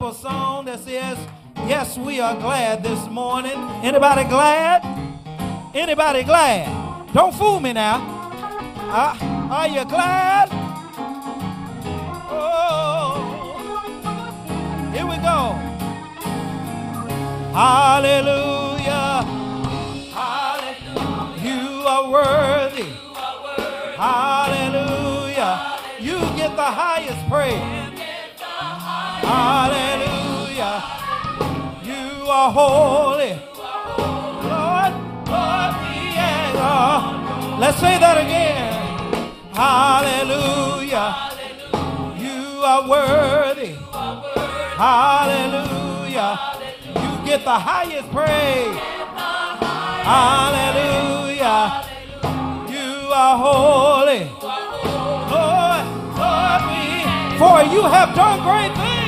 A song that says, Yes, we are glad this morning. Anybody glad? Anybody glad? Don't fool me now. Uh, are you glad? Oh, here we go. Hallelujah. Hallelujah. You are worthy. Hallelujah. You get the highest praise. Hallelujah. You are holy. Lord, Lord, yeah. Let's say that again. Hallelujah. You are worthy. Hallelujah. You get the highest praise. Hallelujah. You are holy. Lord, Lord, for you have done great things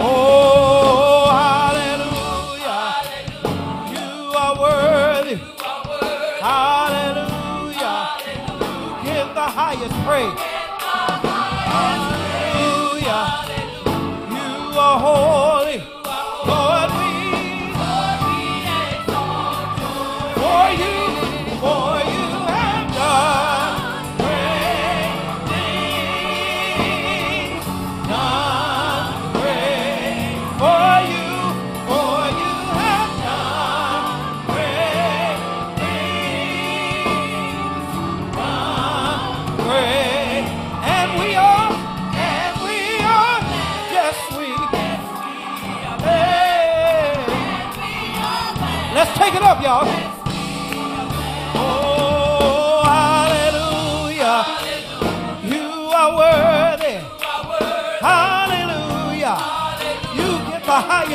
Oh, hallelujah. You are worthy. Hallelujah. Give the highest praise. Hallelujah. You are holy.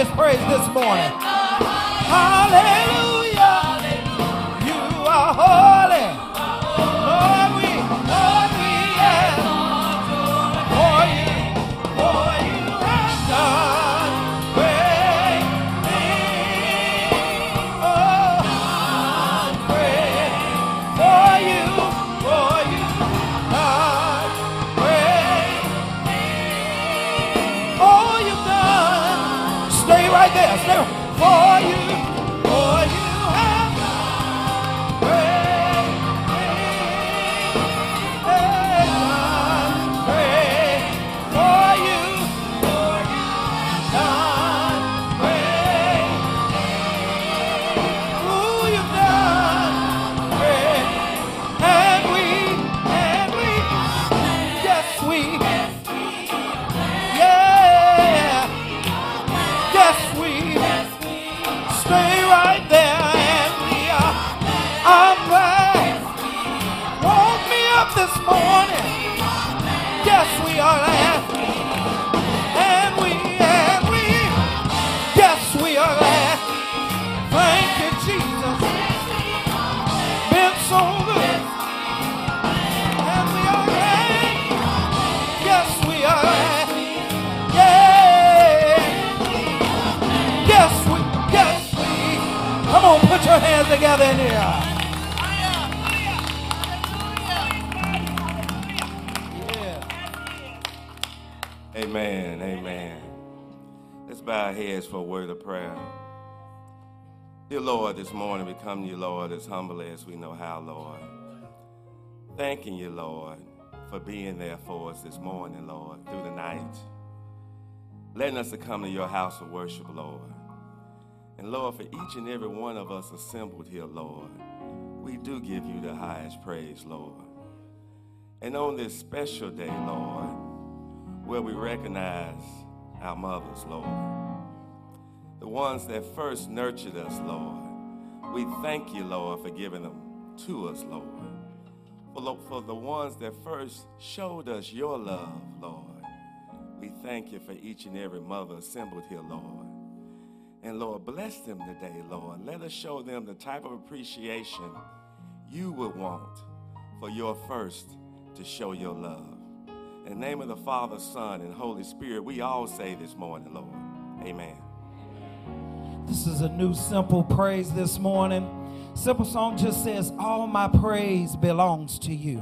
Highest praise this morning. Your hands together in here. Amen. Amen. Let's bow our heads for a word of prayer. Dear Lord, this morning we come to you, Lord, as humbly as we know how, Lord. Thanking you, Lord, for being there for us this morning, Lord, through the night. Letting us to come to your house of worship, Lord. And Lord, for each and every one of us assembled here, Lord, we do give you the highest praise, Lord. And on this special day, Lord, where we recognize our mothers, Lord, the ones that first nurtured us, Lord, we thank you, Lord, for giving them to us, Lord. For, for the ones that first showed us your love, Lord, We thank you for each and every mother assembled here, Lord. And Lord, bless them today, Lord. Let us show them the type of appreciation you would want for your first to show your love. In the name of the Father, Son, and Holy Spirit, we all say this morning, Lord. Amen. This is a new simple praise this morning. Simple song just says, All my praise belongs to you.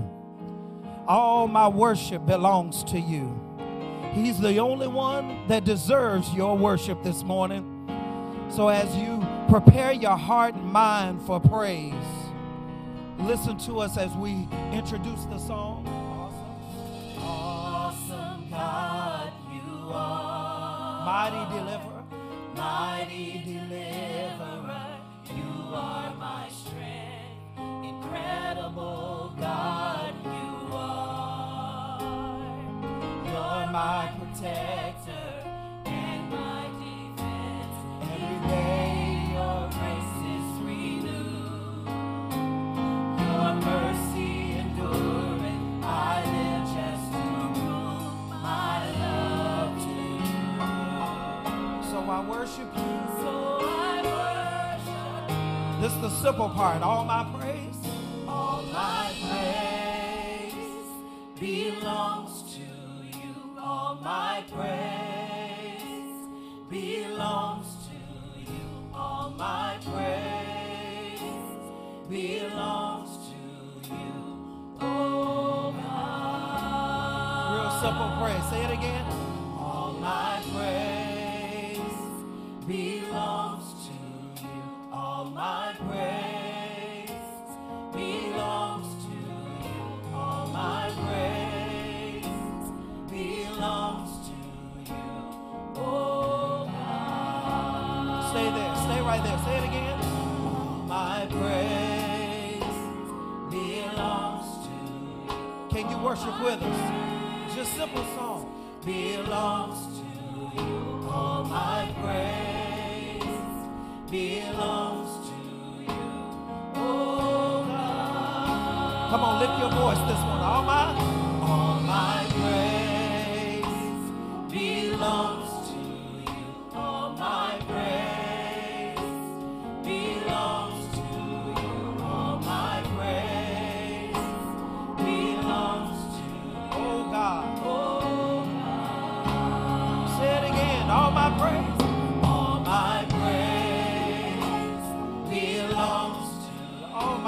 All my worship belongs to you. He's the only one that deserves your worship this morning. So as you prepare your heart and mind for praise, listen to us as we introduce the song. Awesome, awesome God, you are. Mighty deliverer, mighty deliverer, you are my strength. Incredible God, you are. You're my protector worship you. So I worship This is the simple part. All my praise. all my praise belongs to you. All my praise belongs to you. All my praise belongs to you. Oh God. Real simple praise. Say it again. Worship with us? Just simple song. belongs to you. All my praise belongs to you. Oh God. Come on, lift your voice this one. All my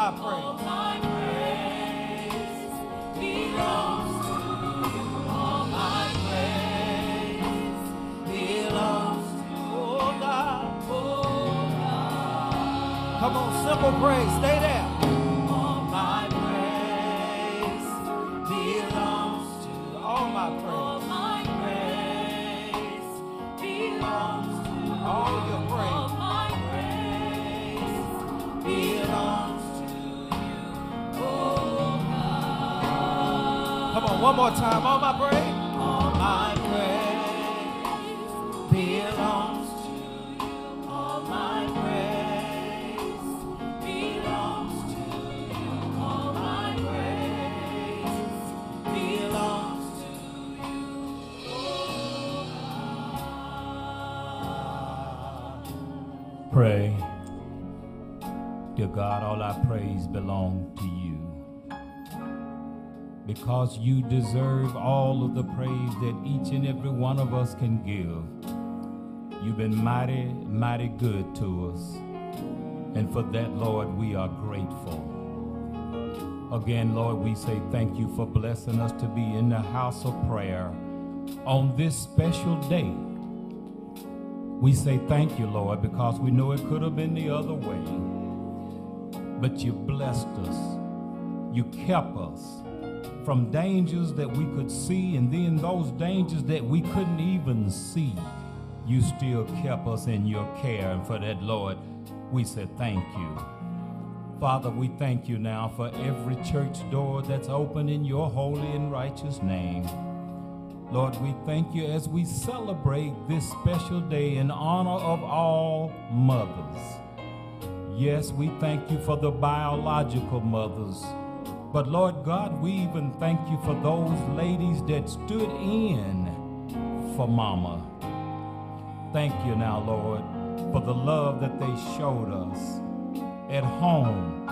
Oh God. Come on, simple praise. Stay one more time. All my praise. All my praise belongs to you. All my praise belongs to you. All my praise belongs to you. Pray. Because you deserve all of the praise that each and every one of us can give. You've been mighty, mighty good to us. And for that, Lord, we are grateful. Again, Lord, we say thank you for blessing us to be in the house of prayer on this special day. We say thank you, Lord, because we know it could have been the other way. But you blessed us. You kept us from dangers that we could see, and then those dangers that we couldn't even see. You still kept us in your care, and for that, Lord, we said thank you. Father, we thank you now for every church door that's open in your holy and righteous name. Lord, we thank you as we celebrate this special day in honor of all mothers. Yes, we thank you for the biological mothers. But Lord God, we even thank you for those ladies that stood in for Mama. Thank you now, Lord, for the love that they showed us at home,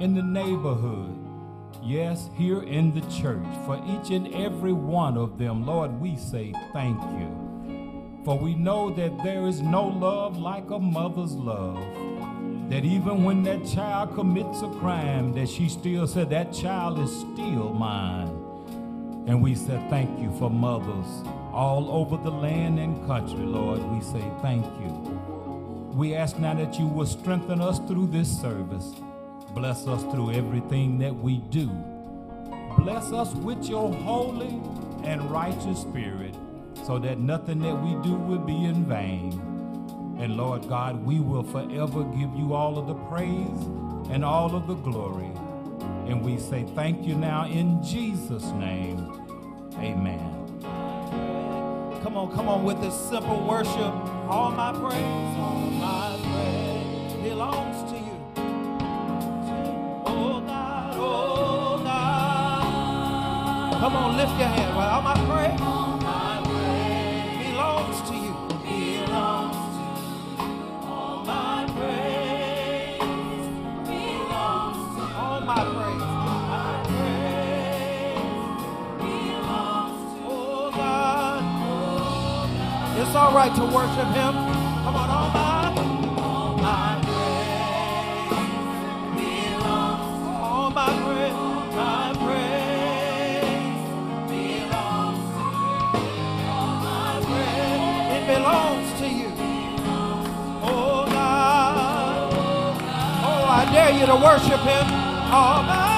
in the neighborhood, yes, here in the church. For each and every one of them, Lord, we say thank you. For we know that there is no love like a mother's love. That even when that child commits a crime, that she still said, that child is still mine. And we said, thank you for mothers all over the land and country, Lord. We say thank you. We ask now that you will strengthen us through this service. Bless us through everything that we do. Bless us with your holy and righteous spirit so that nothing that we do will be in vain. And Lord God, we will forever give you all of the praise and all of the glory. And we say thank you now in Jesus' name. Amen. Come on, come on with this simple worship. All my praise, all my praise belongs to you. Oh God, oh God. Come on, lift your hand. All my praise, It's all right to worship Him. Come on, all my, all my praise belongs. All my praise, my praise belongs. All my praise, it belongs to you. Oh God, oh I dare you to worship Him. All my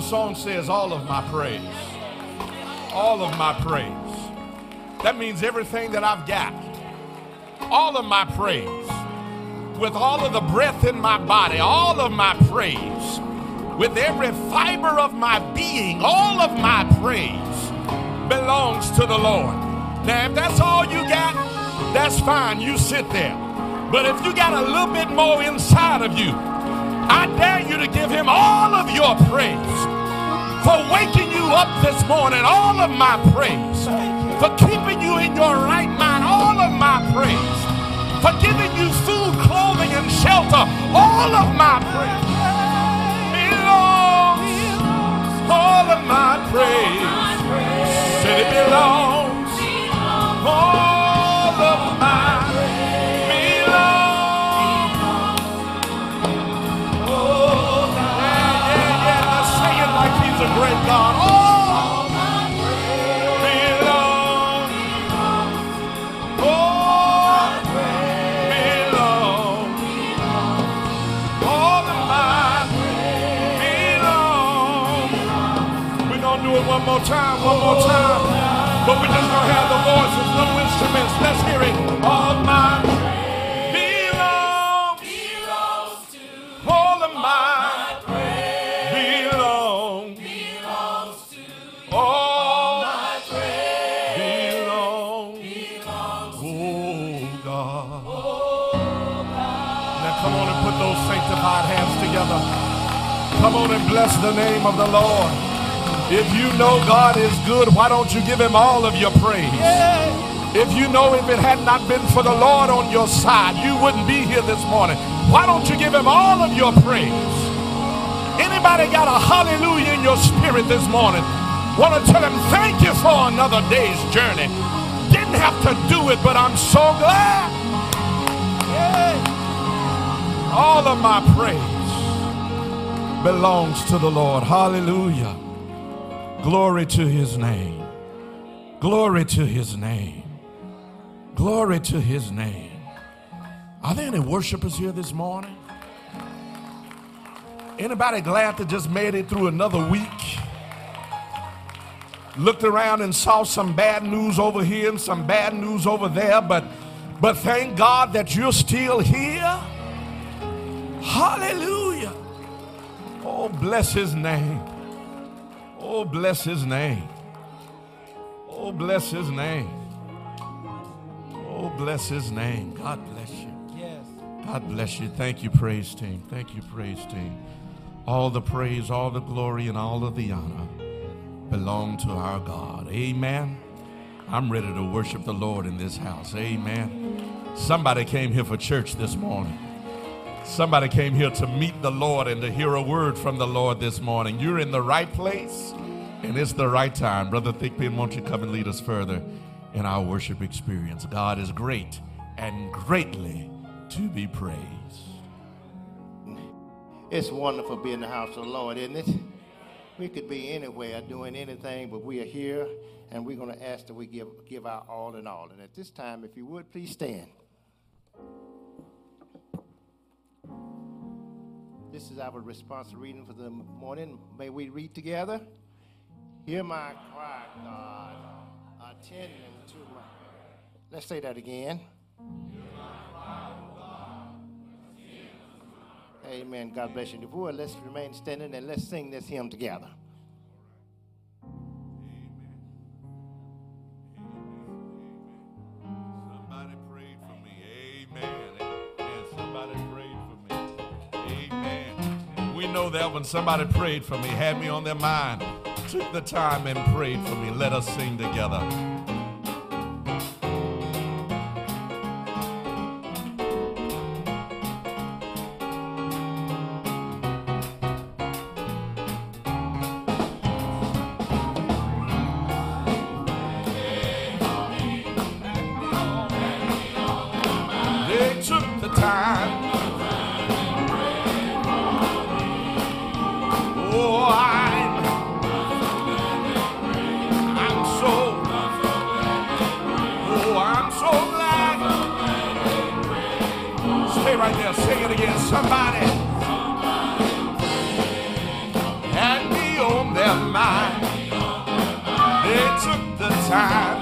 The song says, All of my praise. All of my praise. That means everything that I've got. All of my praise. With all of the breath in my body, all of my praise. With every fiber of my being, all of my praise belongs to the Lord. Now, if that's all you got, that's fine. You sit there. But if you got a little bit more inside of you, I dare you to give him all of your praise for waking you up this morning, all of my praise, for keeping you in your right mind, all of my praise, for giving you food, clothing, and shelter, all of my praise belongs, all of my praise, said it belongs, all of my belongs. Oh, yeah, yeah, yeah. Sing it like he's a great God. one more time, one more time. But we're just going to have the voices, no instruments. Let's hear it. All my belongs, belongs to all of praise Belongs, belongs to all my belongs, belongs to God. oh God. Now come on and put those sanctified hands together. Come on and bless the name of the Lord. If you know God is good, why don't you give him all of your praise? If you know if it had not been for the Lord on your side, you wouldn't be here this morning. Why don't you give him all of your praise? Anybody got a hallelujah in your spirit this morning? Want to tell him thank you for another day's journey. Didn't have to do it, but I'm so glad. All of my praise belongs to the Lord. Hallelujah. Glory to his name. Glory to his name. Glory to his name. Are there any worshipers here this morning? Anybody glad to just made it through another week? Looked around and saw some bad news over here and some bad news over there, but but thank God that you're still here. Hallelujah. Oh, bless his name. Oh, bless his name. Oh, bless his name. Oh, bless his name. God bless you. Yes. God bless you. Thank you, praise team. Thank you, praise team. All the praise, all the glory, and all of the honor belong to our God. Amen. I'm ready to worship the Lord in this house. Amen. Somebody came here for church this morning. Somebody came here to meet the Lord and to hear a word from the Lord this morning. You're in the right place and it's the right time. Brother Thickpin, won't you come and lead us further in our worship experience? God is great and greatly to be praised. It's wonderful being in the house of the Lord, isn't it? We could be anywhere doing anything, but we are here and we're going to ask that we give, give our all in all. And at this time, if you would, please stand. This is our responsive reading for the morning. May we read together. Hear my cry, God. Attend to my. Let's say that again. Amen. God bless you. Before let's remain standing and let's sing this hymn together. That when somebody prayed for me, had me on their mind, took the time and prayed for me. Let us sing together. They took the time. Right there, sing it again. Somebody had me on their mind. They took the time.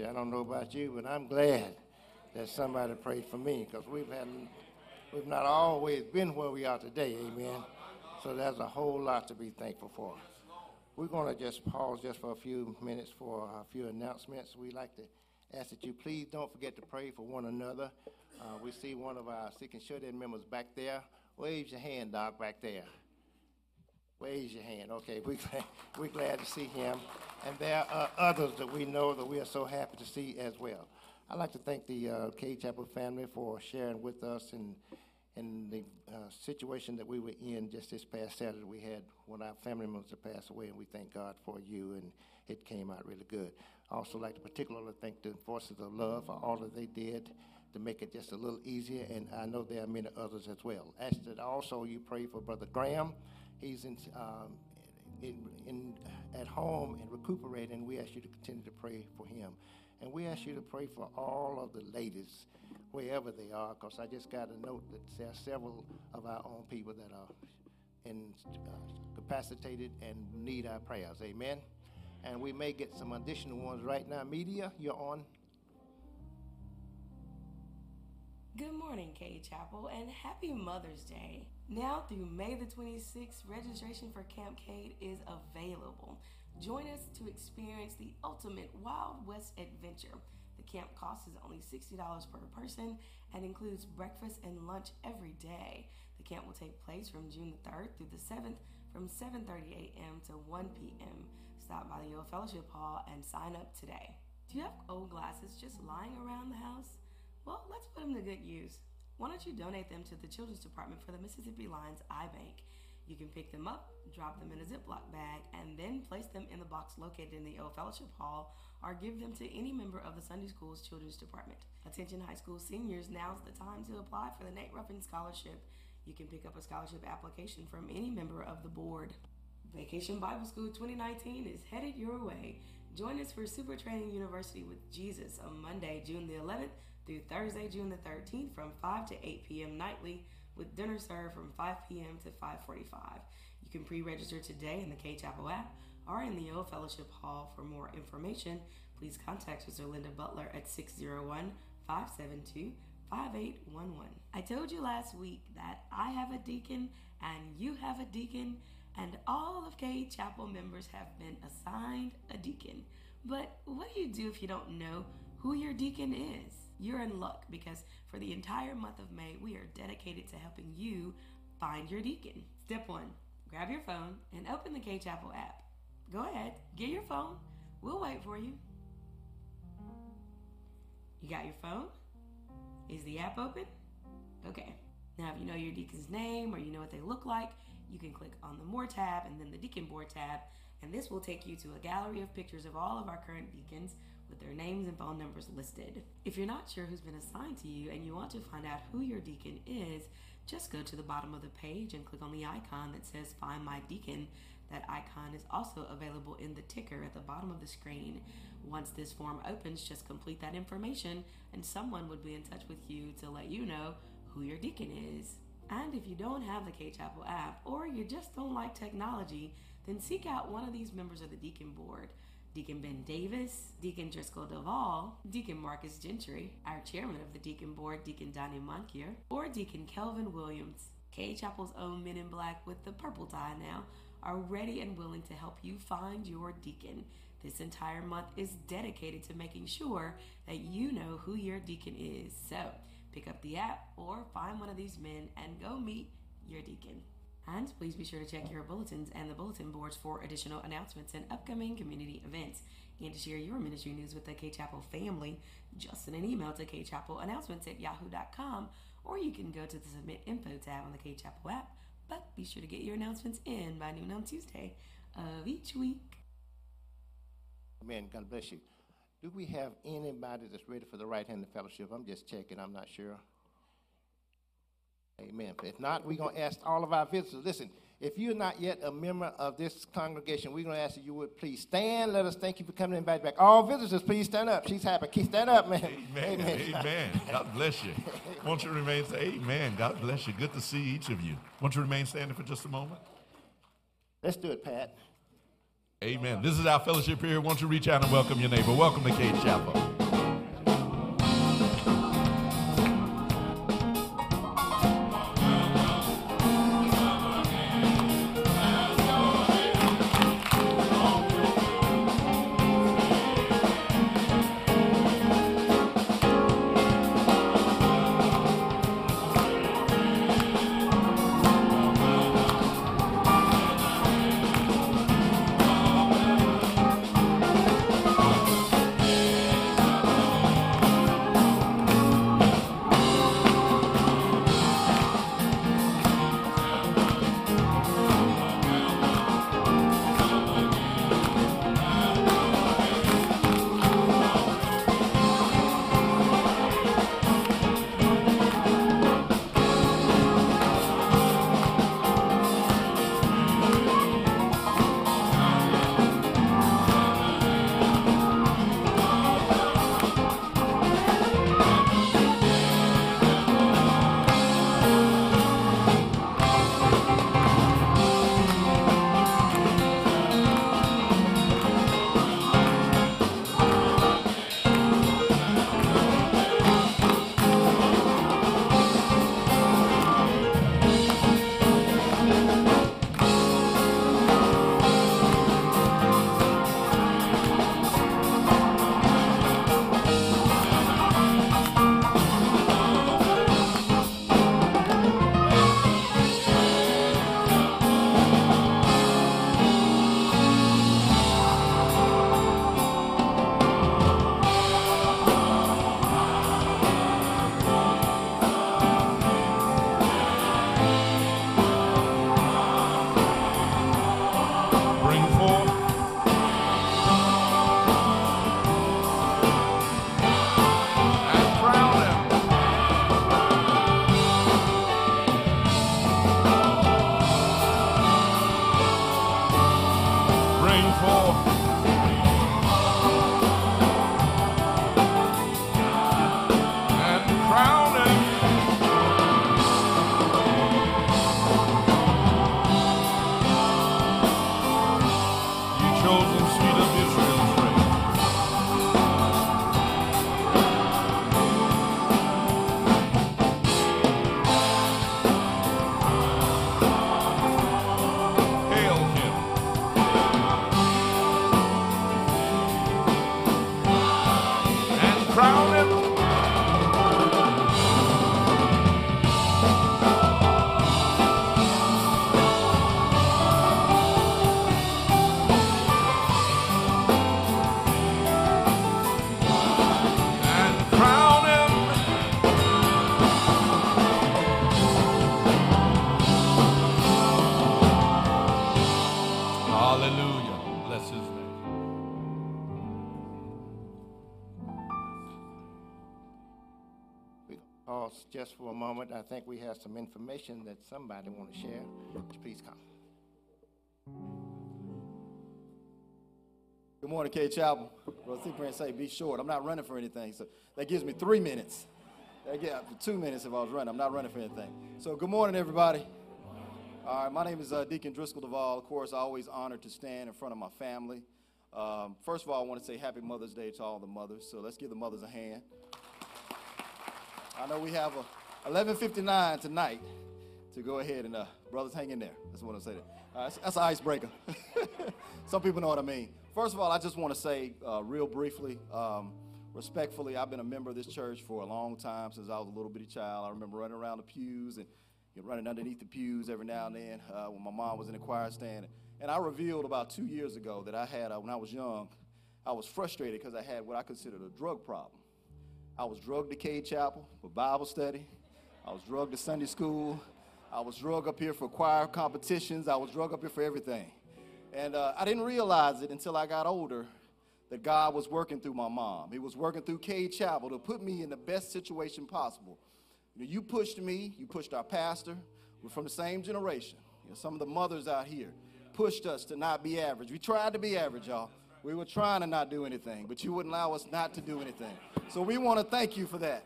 You. I don't know about you, but I'm glad that somebody prayed for me because we've had we've not always been where we are today. Amen. So there's a whole lot to be thankful for. We're going to just pause just for a few minutes for a few announcements. We'd like to ask that you please don't forget to pray for one another. Uh, we see one of our Sick and Shut In members back there. Wave your hand, Doc, back there. Wave your hand. Okay, we, we're glad to see him. And there are others that we know that we are so happy to see as well. I'd like to thank the uh, Cade Chapel family for sharing with us in, in the uh, situation that we were in just this past Saturday. We had one of our family members that passed away, and we thank God for you, and it came out really good. I also like to particularly thank the Voices of Love for all that they did to make it just a little easier, and I know there are many others as well. Ask that also you pray for Brother Graham he's in, um, in, in, at home and recuperating. We ask you to continue to pray for him. And we ask you to pray for all of the ladies, wherever they are, because I just got a note that there are several of our own people that are incapacitated uh, and need our prayers. Amen. And we may get some additional ones right now. Media, you're on. Good morning, Cade Chapel, and happy Mother's Day. Now through May the 26th, registration for Camp Cade is available. Join us to experience the ultimate Wild West adventure. The camp cost is only $60 per person and includes breakfast and lunch every day. The camp will take place from June the 3rd through the 7th from 7:30 a.m. to 1 p.m. Stop by the old fellowship hall and sign up today. Do you have old glasses just lying around the house? Well, let's put them to good use. Why don't you donate them to the Children's Department for the Mississippi Lions Eye Bank? You can pick them up, drop them in a Ziploc bag, and then place them in the box located in the Old Fellowship Hall or give them to any member of the Sunday School's Children's Department. Attention high school seniors, now's the time to apply for the Nate Ruffin Scholarship. You can pick up a scholarship application from any member of the board. Vacation Bible School 2019 is headed your way. Join us for Super Training University with Jesus on Monday, June the 11th through Thursday, June the 13th from 5 to 8 p.m. nightly with dinner served from 5 p.m. to 5:45. You can pre-register today in the Cade-Chapel app or in the Old Fellowship Hall. For more information, please contact Sister Linda Butler at 601 572 5811. I told you last week that I have a deacon and you have a deacon, and all of Cade Chapel members have been assigned a deacon. But what do you do if you don't know who your deacon is? You're in luck because for the entire month of May, we are dedicated to helping you find your deacon. Step one grab your phone and open the Cade Chapel app. Go ahead, get your phone. We'll wait for you. You got your phone? Is the app open? Okay. Now, if you know your deacon's name or you know what they look like, you can click on the More tab and then the Deacon Board tab, and this will take you to a gallery of pictures of all of our current deacons with their names and phone numbers listed. If you're not sure who's been assigned to you and you want to find out who your deacon is, just go to the bottom of the page and click on the icon that says Find My Deacon. That icon is also available in the ticker at the bottom of the screen. Once this form opens, just complete that information and someone would be in touch with you to let you know who your deacon is. And if you don't have the Cade Chapel app or you just don't like technology, then seek out one of these members of the Deacon Board. Deacon Ben Davis, Deacon Driscoll Duvall, Deacon Marcus Gentry, our chairman of the Deacon Board, Deacon Donnie Monkier, or Deacon Kelvin Williams. Cade Chapel's own men in black with the purple tie now are ready and willing to help you find your deacon. This entire month is dedicated to making sure that you know who your deacon is. So pick up the app or find one of these men and go meet your deacon. And please be sure to check your bulletins and the bulletin boards for additional announcements and upcoming community events. And to share your ministry news with the Cade Chapel family, just send an email to announcements at yahoo.com or you can go to the Submit Info tab on the Cade Chapel app. But be sure to get your announcements in by noon on Tuesday of each week. Amen. God bless you. Do we have anybody that's ready for the right hand of fellowship? I'm just checking. I'm not sure. Amen. If not, we're going to ask all of our visitors. Listen, if you're not yet a member of this congregation, we're going to ask that you would please stand. Let us thank you for coming in back. back. All visitors, please stand up. She's happy. Keep stand up, man. Amen. Amen. amen. God bless you. Won't you remain standing? Amen. God bless you. Good to see each of you. Won't you remain standing for just a moment? Let's do it, Pat. Amen. This is our fellowship here. Won't you reach out and welcome your neighbor? Welcome to Cade Chapel. Just for a moment. I think we have some information that somebody want to share. Please come. Good morning, Cade Chapel. Brother C. Prince say, be short. I'm not running for anything, so that gives me three minutes. That get for two minutes if I was running. I'm not running for anything. So good morning, everybody. All right, my name is uh, Deacon Driscoll Duvall. Of course, always honored to stand in front of my family. Um, first of all, I want to say Happy Mother's Day to all the mothers. So let's give the mothers a hand. I know we have a 11:59 tonight to go ahead and uh, brothers hang in there. That's what I say. That. Uh, that's, that's an icebreaker. Some people know what I mean. First of all, I just want to say uh, real briefly, um, respectfully, I've been a member of this church for a long time since I was a little bitty child. I remember running around the pews and you know, running underneath the pews every now and then uh, when my mom was in the choir stand. And I revealed about two years ago that I had, uh, when I was young, I was frustrated because I had what I considered a drug problem. I was drugged to Cade Chapel for Bible study. I was drugged to Sunday school. I was drugged up here for choir competitions. I was drugged up here for everything. And uh, I didn't realize it until I got older that God was working through my mom. He was working through Cade Chapel to put me in the best situation possible. You, know, you pushed me, you pushed our pastor. We're from the same generation. You know, some of the mothers out here pushed us to not be average. We tried to be average, y'all. We were trying to not do anything, but you wouldn't allow us not to do anything. So we want to thank you for that.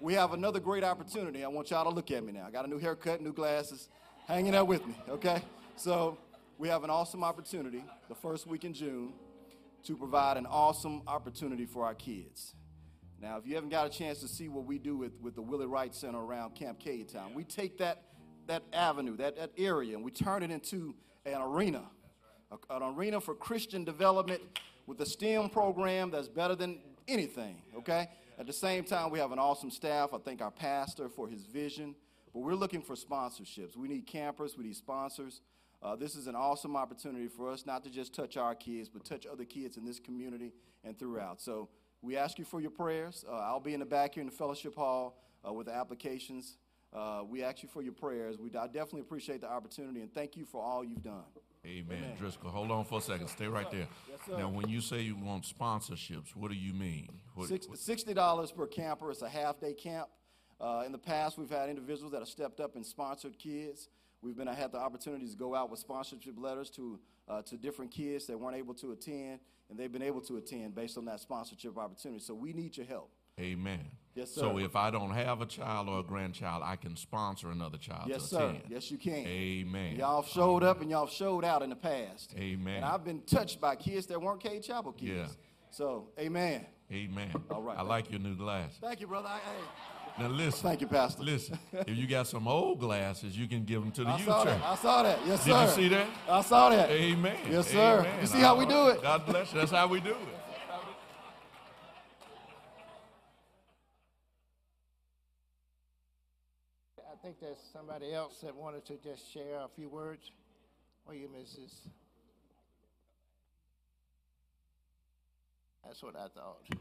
We have another great opportunity. I want y'all to look at me now. I got a new haircut, new glasses. Hanging out with me, okay? So we have an awesome opportunity the first week in June to provide an awesome opportunity for our kids. Now, if you haven't got a chance to see what we do with, with the Willie Wright Center around Camp Cape Town, we take that, that avenue, that, that area, and we turn it into an arena, an arena for Christian development with a STEM program that's better than anything, okay? At the same time, we have an awesome staff. I thank our pastor for his vision. But we're looking for sponsorships. We need campers, we need sponsors. Uh, this is an awesome opportunity for us not to just touch our kids, but touch other kids in this community and throughout. So we ask you for your prayers. Uh, I'll be in the back here in the fellowship hall uh, with the applications. Uh, we ask you for your prayers. We, I definitely appreciate the opportunity and thank you for all you've done. Amen. Amen. Driscoll, hold on for a second. Stay right there. Yes, now, when you say you want sponsorships, what do you mean? What, $60 per camper. It's a half day camp. Uh, in the past, we've had individuals that have stepped up and sponsored kids. We've been had the opportunity to go out with sponsorship letters to uh, to different kids that weren't able to attend, and they've been able to attend based on that sponsorship opportunity. So we need your help. Amen. Yes, sir. So if I don't have a child or a grandchild, I can sponsor another child yes, to sir. attend. Yes, you can. Amen. Y'all showed up and y'all showed out in the past. Amen. And I've been touched by kids that weren't Cade Chapel kids. Yeah. So, amen. Amen. All right. I like your new glass. Thank you, brother. I, hey. Now listen. Thank you, Pastor. Listen, if you got some old glasses, you can give them to the I youth saw church. that. I saw that. Yes, Did sir. you see that? I saw that. Amen. Yes, sir. Amen. You see how we do it? God bless you. That's how we do it. I think there's somebody else that wanted to just share a few words. Or you, Mrs. That's what I thought. Good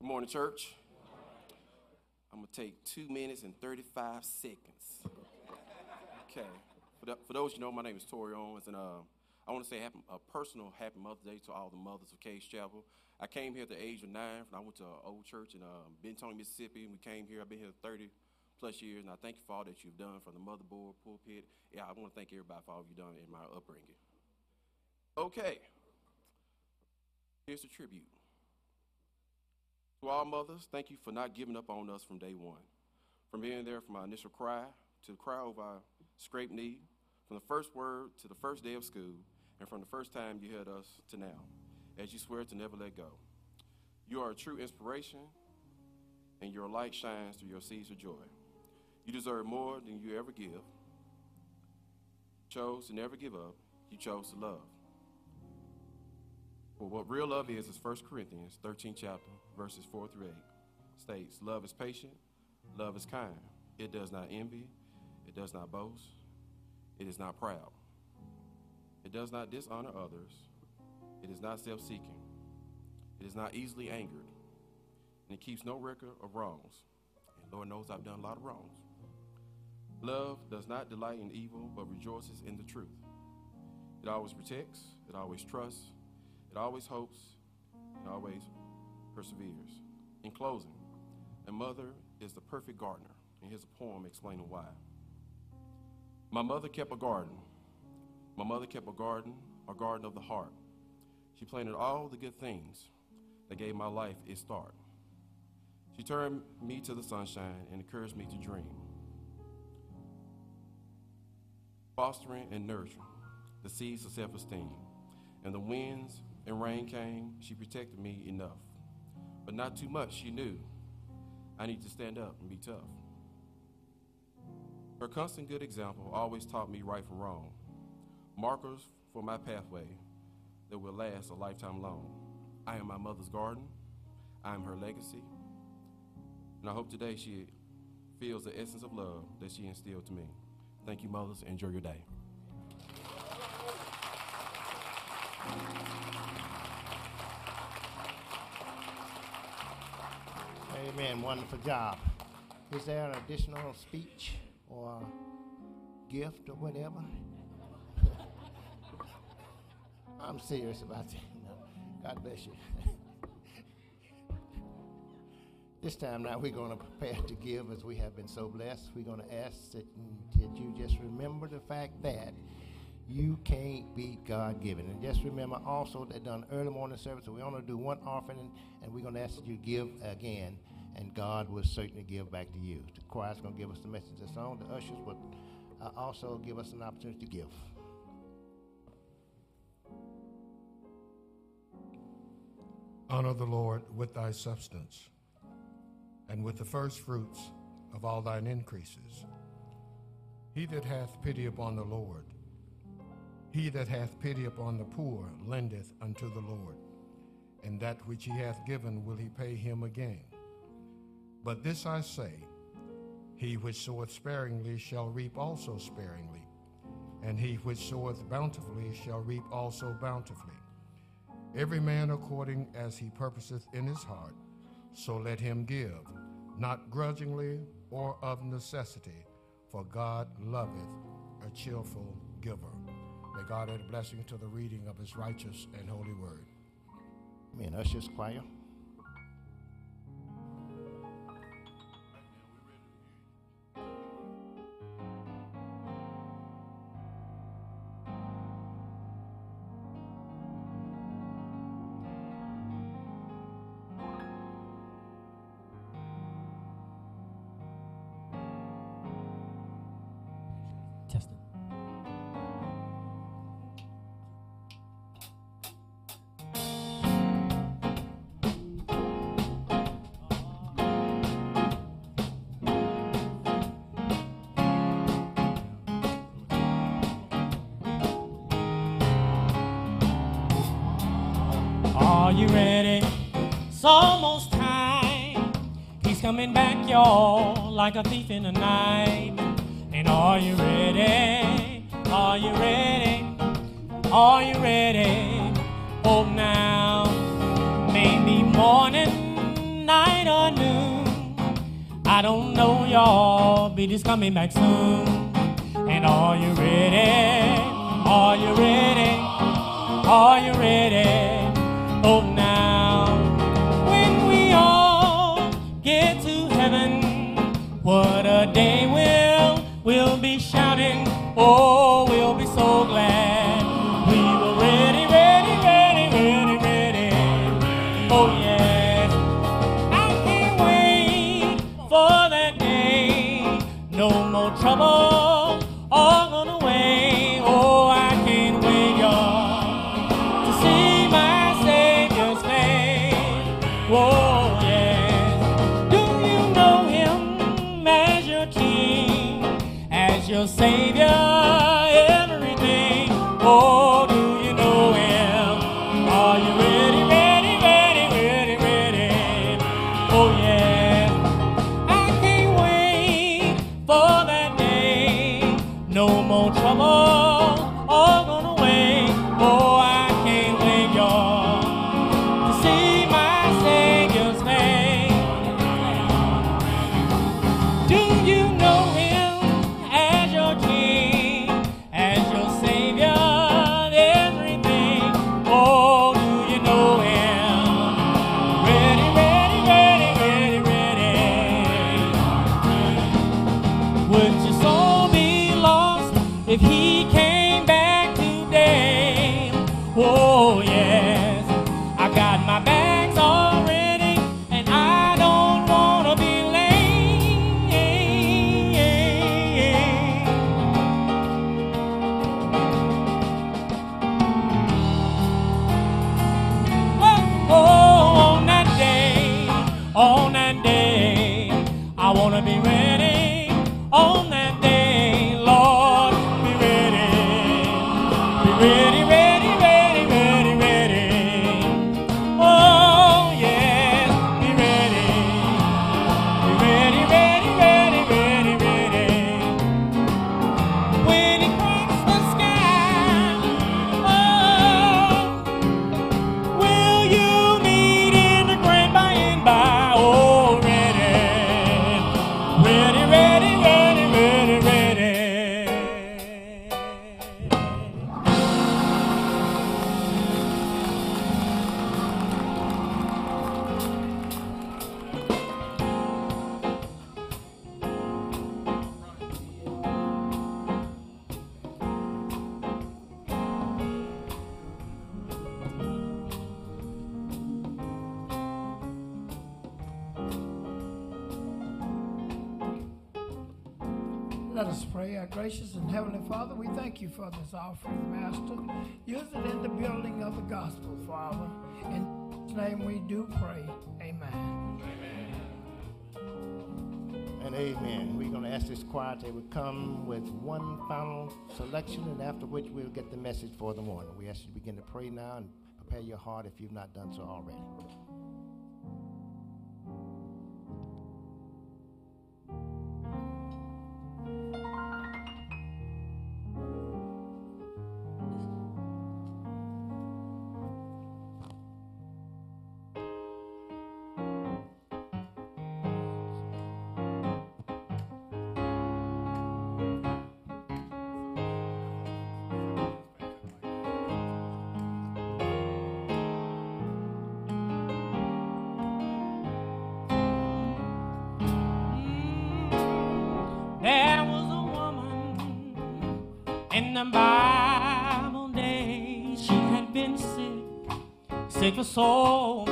morning, church. I'm going to take two minutes and 35 seconds. Okay. For, the, for those you know, my name is Tori Owens, and uh, I want to say happy, a personal Happy Mother's Day to all the mothers of Cade Chapel. I came here at the age of nine. I went to an old church in um, Benton, Mississippi, and we came here. I've been here 30 plus years, and I thank you for all that you've done from the motherboard, pulpit. Yeah, I want to thank everybody for all you've done in my upbringing. Okay. Here's the tribute. To all mothers, thank you for not giving up on us from day one. From being there from our initial cry to the cry over our scraped knee, from the first word to the first day of school, and from the first time you heard us to now, as you swear to never let go. You are a true inspiration, and your light shines through your seeds of joy. You deserve more than you ever give. Chose to never give up. You chose to love. Well, what real love is is 1 Corinthians 13 chapter, verses 4 through 8. States, love is patient, love is kind. It does not envy, it does not boast, it is not proud. It does not dishonor others, it is not self-seeking, it is not easily angered, and it keeps no record of wrongs. And Lord knows I've done a lot of wrongs. Love does not delight in evil, but rejoices in the truth. It always protects, it always trusts, it always hopes, it always perseveres. In closing, a mother is the perfect gardener, and here's a poem explaining why. My mother kept a garden. My mother kept a garden, a garden of the heart. She planted all the good things that gave my life its start. She turned me to the sunshine and encouraged me to dream. Fostering and nurturing the seeds of self esteem. And the winds and rain came, she protected me enough. But not too much, she knew I need to stand up and be tough. Her constant good example always taught me right from wrong, markers for my pathway that will last a lifetime long. I am my mother's garden, I am her legacy, and I hope today she feels the essence of love that she instilled to me. Thank you, mothers. Enjoy your day. Amen. Wonderful job. Is there an additional speech or gift or whatever? I'm serious about that. No. God bless you. this time now we're going to prepare to give as we have been so blessed. We're going to ask that, that you just remember the fact that you can't beat God given. And just remember also that done early morning service, so we only do one offering, and we're going to ask that you give again and God will certainly give back to you. The choir's going to give us the message of song. The ushers will uh, also give us an opportunity to give. Honor the Lord with thy substance, and with the first fruits of all thine increases. He that hath pity upon the Lord, he that hath pity upon the poor, lendeth unto the Lord, and that which he hath given will he pay him again. But this I say, he which soweth sparingly shall reap also sparingly, and he which soweth bountifully shall reap also bountifully. Every man according as he purposeth in his heart, so let him give, not grudgingly or of necessity, for God loveth a cheerful giver. May God add a blessing to the reading of his righteous and holy word. Amen. Ushers, choir. It's almost time. He's coming back, y'all, like a thief in the night. And are you ready? Are you ready? Are you ready? Oh, now, maybe morning, night, or noon. I don't know, y'all, but he's coming back soon. And are you ready? Are you ready? Are you ready? What a day we'll, we'll be shouting. Oh, Let us pray. Our gracious and heavenly Father, we thank you for this offering, Master. Use it in the building of the gospel, Father. In Jesus' name we do pray. Amen. And amen. We're going to ask this choir would come with one final selection, and after which we'll get the message for the morning. We ask you to begin to pray now and prepare your heart if you've not done so already. Days.